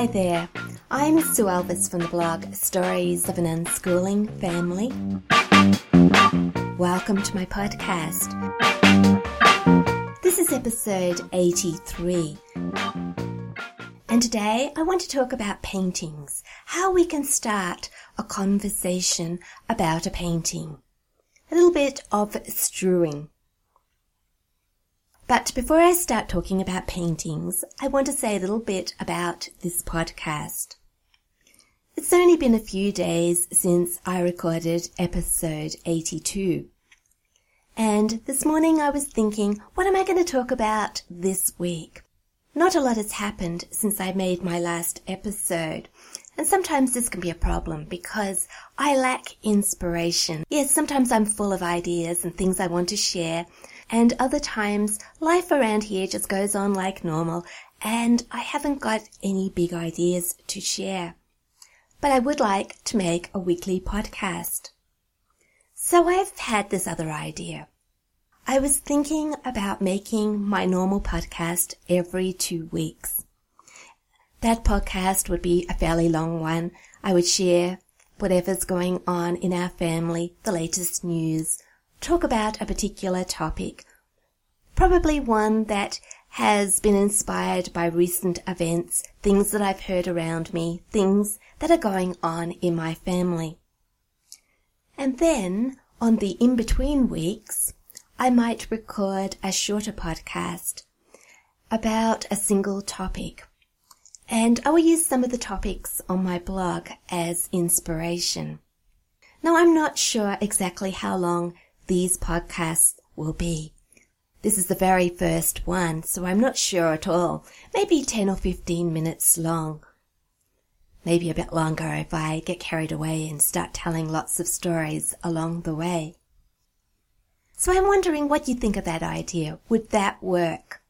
Hi there, I'm Sue Elvis from the blog Stories of an Unschooling Family. Welcome to my podcast. This is episode 83. And today I want to talk about paintings, how we can start a conversation about a painting. A little bit of strewing. But before I start talking about paintings, I want to say a little bit about this podcast. It's only been a few days since I recorded episode 82. And this morning I was thinking, what am I going to talk about this week? Not a lot has happened since I made my last episode. And sometimes this can be a problem because I lack inspiration. Yes, sometimes I'm full of ideas and things I want to share, and other times, life around here just goes on like normal and I haven't got any big ideas to share. But I would like to make a weekly podcast. So I've had this other idea. I was thinking about making my normal podcast every two weeks. That podcast would be a fairly long one. I would share whatever's going on in our family, the latest news, talk about a particular topic, probably one that has been inspired by recent events, things that I've heard around me, things that are going on in my family. And then on the in-between weeks, I might record a shorter podcast about a single topic. And I will use some of the topics on my blog as inspiration. Now I'm not sure exactly how long these podcasts will be. This is the very first one, so I'm not sure at all. Maybe 10 or 15 minutes long. Maybe a bit longer if I get carried away and start telling lots of stories along the way. So I'm wondering what you think of that idea. Would that work?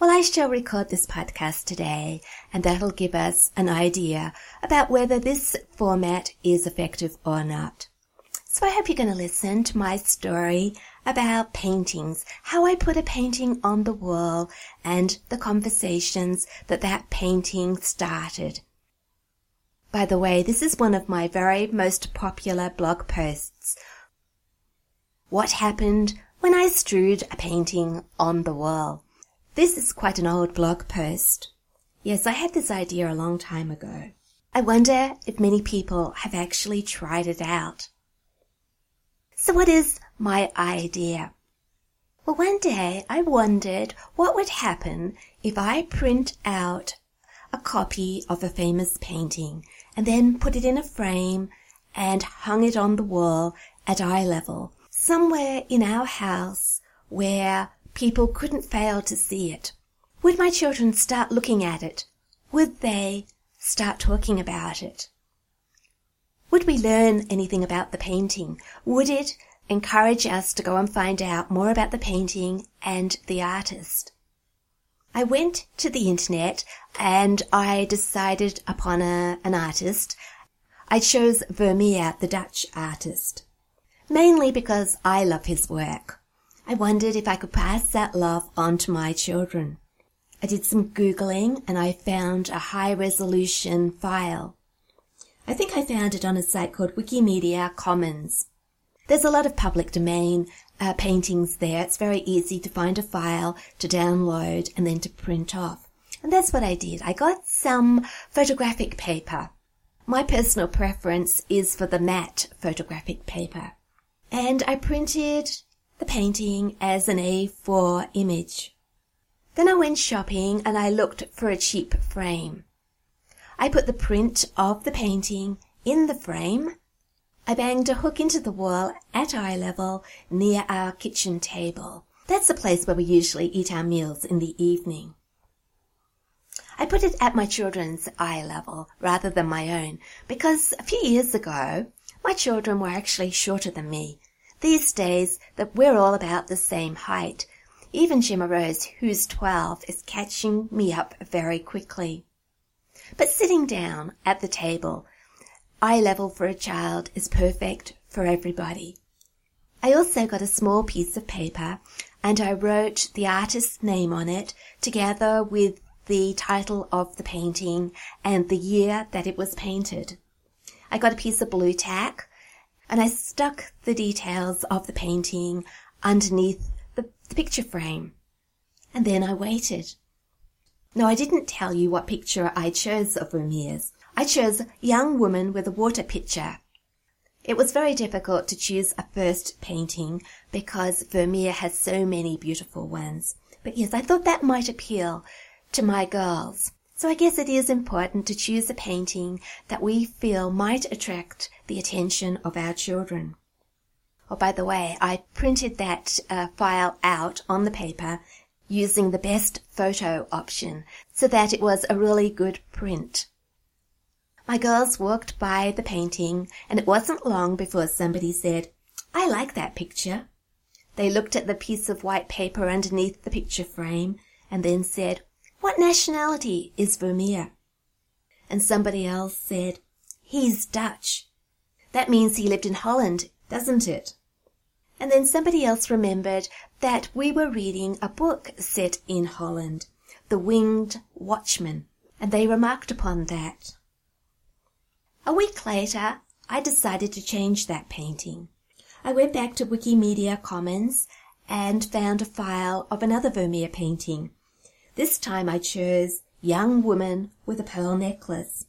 Well, I shall record this podcast today, and that'll give us an idea about whether this format is effective or not. So I hope you're going to listen to my story about paintings, how I put a painting on the wall and the conversations that that painting started. By the way, this is one of my very most popular blog posts. What happened when I strewed a painting on the wall? This is quite an old blog post. Yes, I had this idea a long time ago. I wonder if many people have actually tried it out. So what is my idea? Well, one day I wondered what would happen if I print out a copy of a famous painting and then put it in a frame and hung it on the wall at eye level, somewhere in our house where people couldn't fail to see it. Would my children start looking at it? Would they start talking about it? Would we learn anything about the painting? Would it encourage us to go and find out more about the painting and the artist? I went to the internet and I decided upon a, an artist. I chose Vermeer, the Dutch artist, mainly because I love his work. I wondered if I could pass that love on to my children. I did some Googling and I found a high resolution file I think I found it on a site called Wikimedia Commons. There's a lot of public domain uh, paintings there. It's very easy to find a file to download and then to print off. And that's what I did. I got some photographic paper. My personal preference is for the matte photographic paper. And I printed the painting as an A4 image. Then I went shopping and I looked for a cheap frame. I put the print of the painting in the frame. I banged a hook into the wall at eye level near our kitchen table. That's the place where we usually eat our meals in the evening. I put it at my children's eye level rather than my own because a few years ago my children were actually shorter than me. These days that we're all about the same height. Even Gemma Rose, who's 12, is catching me up very quickly. But sitting down at the table, eye level for a child is perfect for everybody. I also got a small piece of paper and I wrote the artist's name on it together with the title of the painting and the year that it was painted. I got a piece of Blu Tack and I stuck the details of the painting underneath the, the picture frame. And then I waited. No, I didn't tell you what picture I chose of Vermeer's. I chose Young Woman with a Water Pitcher. It was very difficult to choose a first painting because Vermeer has so many beautiful ones. But yes, I thought that might appeal to my girls. So I guess it is important to choose a painting that we feel might attract the attention of our children. Oh, by the way, I printed that uh, file out on the paper using the best photo option so that it was a really good print. My girls walked by the painting and it wasn't long before somebody said, I like that picture. They looked at the piece of white paper underneath the picture frame and then said, What nationality is Vermeer? And somebody else said, He's Dutch. That means he lived in Holland, doesn't it? And then somebody else remembered that we were reading a book set in Holland, The Winged Watchman, and they remarked upon that. A week later, I decided to change that painting. I went back to Wikimedia Commons and found a file of another Vermeer painting. This time I chose Young Woman with a Pearl Necklace.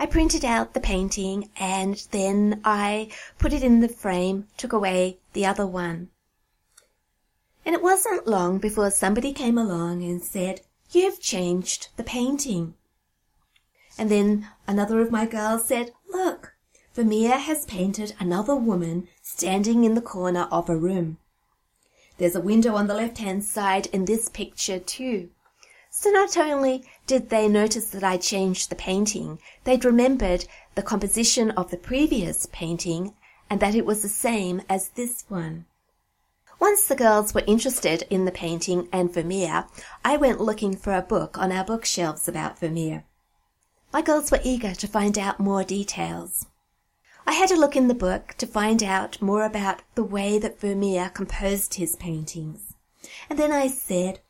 I printed out the painting and then I put it in the frame, took away the other one. And it wasn't long before somebody came along and said, You've changed the painting. And then another of my girls said, Look, Vermeer has painted another woman standing in the corner of a room. There's a window on the left-hand side in this picture too. So not only did they notice that I changed the painting, they'd remembered the composition of the previous painting and that it was the same as this one. Once the girls were interested in the painting and Vermeer, I went looking for a book on our bookshelves about Vermeer. My girls were eager to find out more details. I had a look in the book to find out more about the way that Vermeer composed his paintings. And then I said,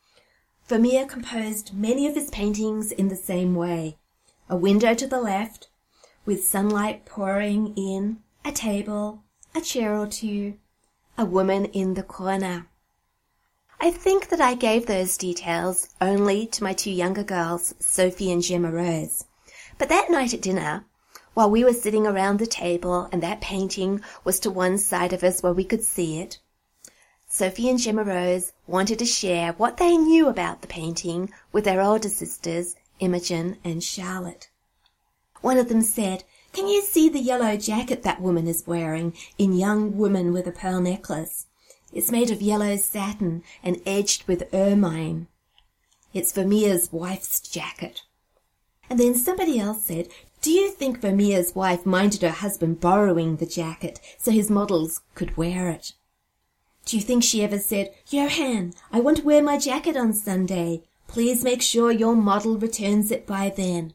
Vermeer composed many of his paintings in the same way. A window to the left, with sunlight pouring in, a table, a chair or two, a woman in the corner. I think that I gave those details only to my two younger girls, Sophie and Gemma Rose. But that night at dinner, while we were sitting around the table and that painting was to one side of us where we could see it, Sophie and Gemma Rose wanted to share what they knew about the painting with their older sisters, Imogen and Charlotte. One of them said, Can you see the yellow jacket that woman is wearing in Young Woman with a Pearl Necklace? It's made of yellow satin and edged with ermine. It's Vermeer's wife's jacket. And then somebody else said, Do you think Vermeer's wife minded her husband borrowing the jacket so his models could wear it? Do you think she ever said, Johann, I want to wear my jacket on Sunday. Please make sure your model returns it by then.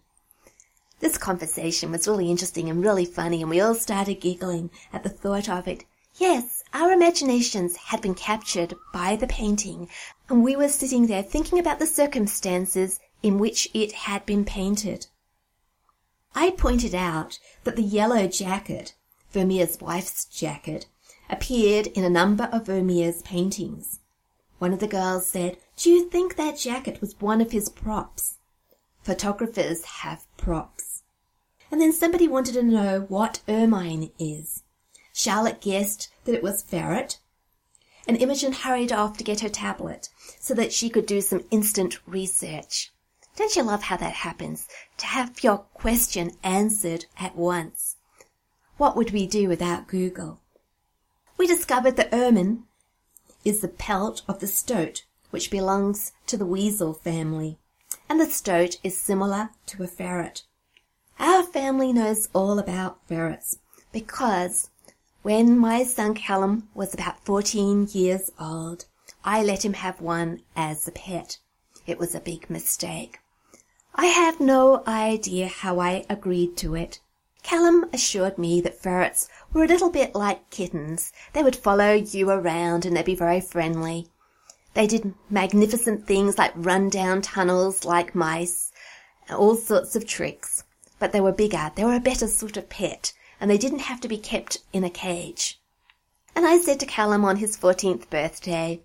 This conversation was really interesting and really funny, and we all started giggling at the thought of it. Yes, our imaginations had been captured by the painting, and we were sitting there thinking about the circumstances in which it had been painted. I pointed out that the yellow jacket, Vermeer's wife's jacket, appeared in a number of Vermeer's paintings. One of the girls said, Do you think that jacket was one of his props? Photographers have props. And then somebody wanted to know what ermine is. Charlotte guessed that it was ferret, and Imogen hurried off to get her tablet so that she could do some instant research. Don't you love how that happens? To have your question answered at once. What would we do without Google? We discovered that ermine is the pelt of the stoat, which belongs to the weasel family, and the stoat is similar to a ferret. Our family knows all about ferrets because when my son Callum was about 14 years old, I let him have one as a pet. It was a big mistake. I have no idea how I agreed to it. Callum assured me that ferrets were a little bit like kittens. They would follow you around and they'd be very friendly. They did magnificent things like run down tunnels like mice, all sorts of tricks. But they were bigger, they were a better sort of pet, and they didn't have to be kept in a cage. And I said to Callum on his 14th birthday,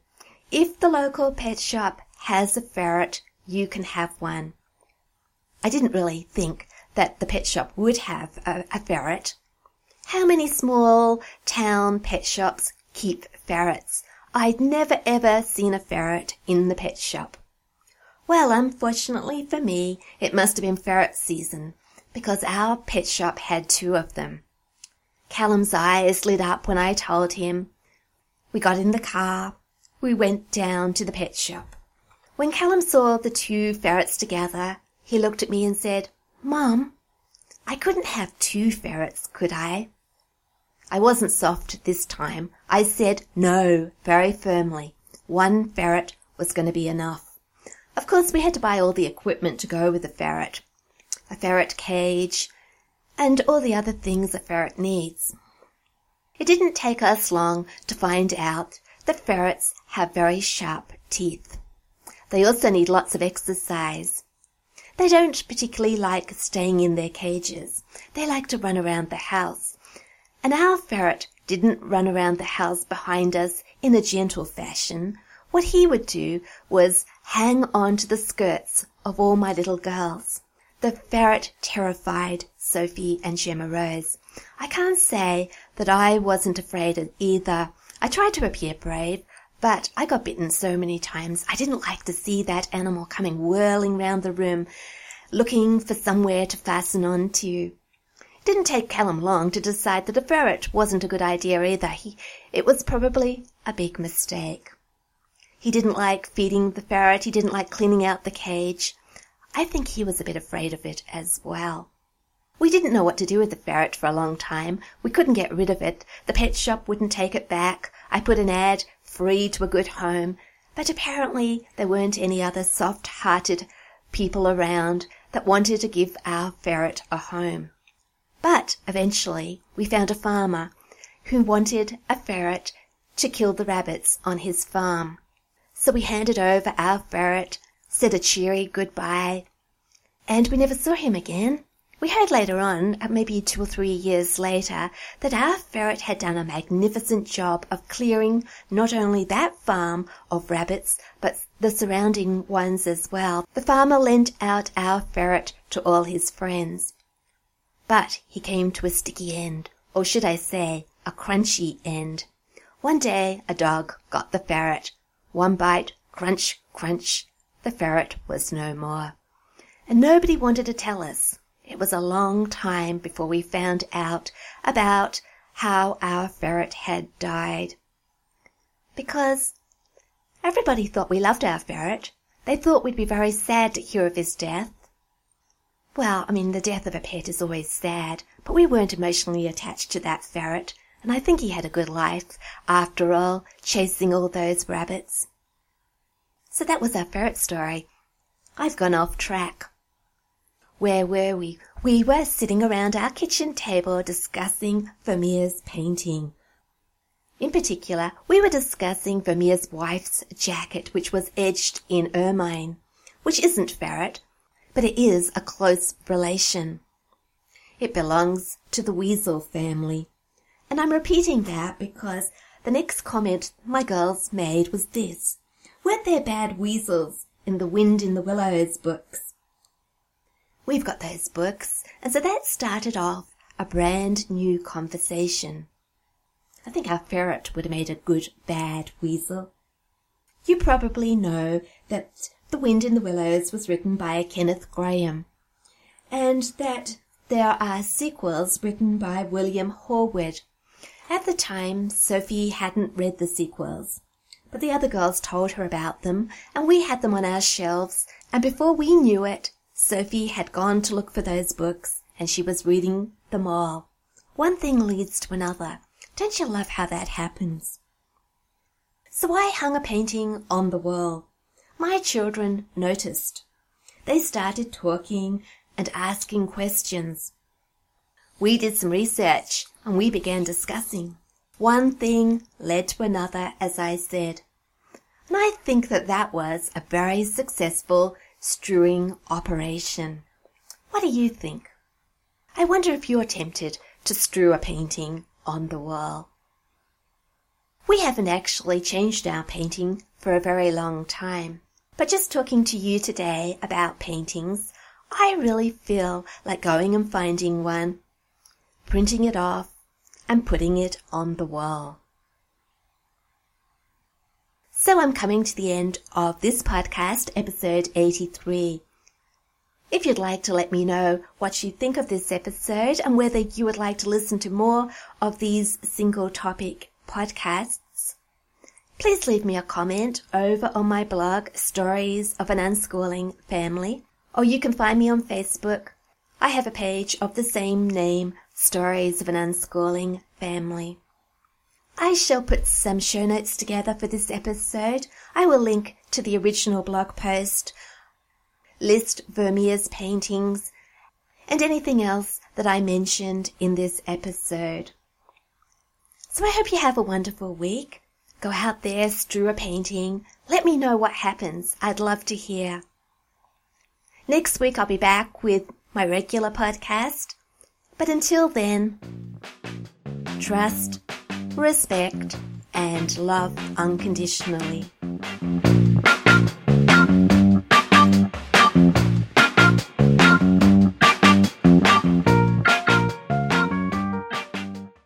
if the local pet shop has a ferret, you can have one. I didn't really think that the pet shop would have a, a ferret. How many small town pet shops keep ferrets? I'd never ever seen a ferret in the pet shop. Well, unfortunately for me, it must have been ferret season because our pet shop had two of them. Callum's eyes lit up when I told him. We got in the car. We went down to the pet shop. When Callum saw the two ferrets together, he looked at me and said, Mum, I couldn't have two ferrets, could I? I wasn't soft this time. I said no very firmly. One ferret was going to be enough. Of course, we had to buy all the equipment to go with the ferret. A ferret cage, and all the other things a ferret needs. It didn't take us long to find out that ferrets have very sharp teeth. They also need lots of exercise. They don't particularly like staying in their cages. They like to run around the house. And our ferret didn't run around the house behind us in a gentle fashion. What he would do was hang on to the skirts of all my little girls. The ferret terrified Sophie and Gemma Rose. I can't say that I wasn't afraid either. I tried to appear brave, but I got bitten so many times I didn't like to see that animal coming whirling round the room, looking for somewhere to fasten on to. It didn't take Callum long to decide that a ferret wasn't a good idea either. He, it was probably a big mistake. He didn't like feeding the ferret. He didn't like cleaning out the cage. I think he was a bit afraid of it as well. We didn't know what to do with the ferret for a long time. We couldn't get rid of it. The pet shop wouldn't take it back. I put an ad free to a good home, but apparently there weren't any other soft-hearted people around that wanted to give our ferret a home. But eventually we found a farmer who wanted a ferret to kill the rabbits on his farm. So we handed over our ferret, said a cheery goodbye, and we never saw him again. We heard later on, uh, maybe two or three years later, that our ferret had done a magnificent job of clearing not only that farm of rabbits, but the surrounding ones as well. The farmer lent out our ferret to all his friends. But he came to a sticky end, or should I say, a crunchy end. One day a dog got the ferret. One bite, crunch, crunch, the ferret was no more. And nobody wanted to tell us. It was a long time before we found out about how our ferret had died. Because everybody thought we loved our ferret. They thought we'd be very sad to hear of his death. Well, I mean, the death of a pet is always sad, but we weren't emotionally attached to that ferret, and I think he had a good life, after all, chasing all those rabbits. So that was our ferret story. I've gone off track. Where were we? We were sitting around our kitchen table discussing Vermeer's painting. In particular, we were discussing Vermeer's wife's jacket, which was edged in ermine, which isn't ferret, but it is a close relation. It belongs to the weasel family. And I'm repeating that because the next comment my girls made was this. Weren't there bad weasels in the Wind in the Willows books? We've got those books. And so that started off a brand new conversation. I think our ferret would have made a good bad weasel. You probably know that The Wind in the Willows was written by Kenneth Grahame, and that there are sequels written by William Horwood. At the time, Sophie hadn't read the sequels, but the other girls told her about them, and we had them on our shelves, and before we knew it, Sophie had gone to look for those books, and she was reading them all. One thing leads to another. Don't you love how that happens? So I hung a painting on the wall. My children noticed. They started talking and asking questions. We did some research and we began discussing. One thing led to another, as I said. And I think that that was a very successful strewing operation. What do you think? I wonder if you're tempted to strew a painting on the wall. We haven't actually changed our painting for a very long time. But just talking to you today about paintings, I really feel like going and finding one, printing it off, and putting it on the wall. So I'm coming to the end of this podcast, episode 83. If you'd like to let me know what you think of this episode and whether you would like to listen to more of these single topic podcasts, please leave me a comment over on my blog, Stories of an Unschooling Family, or you can find me on Facebook. I have a page of the same name, Stories of an Unschooling Family. I shall put some show notes together for this episode. I will link to the original blog post, list Vermeer's paintings, and anything else that I mentioned in this episode. So I hope you have a wonderful week. Go out there, strew a painting. Let me know what happens. I'd love to hear. Next week I'll be back with my regular podcast. But until then, trust respect, and love unconditionally.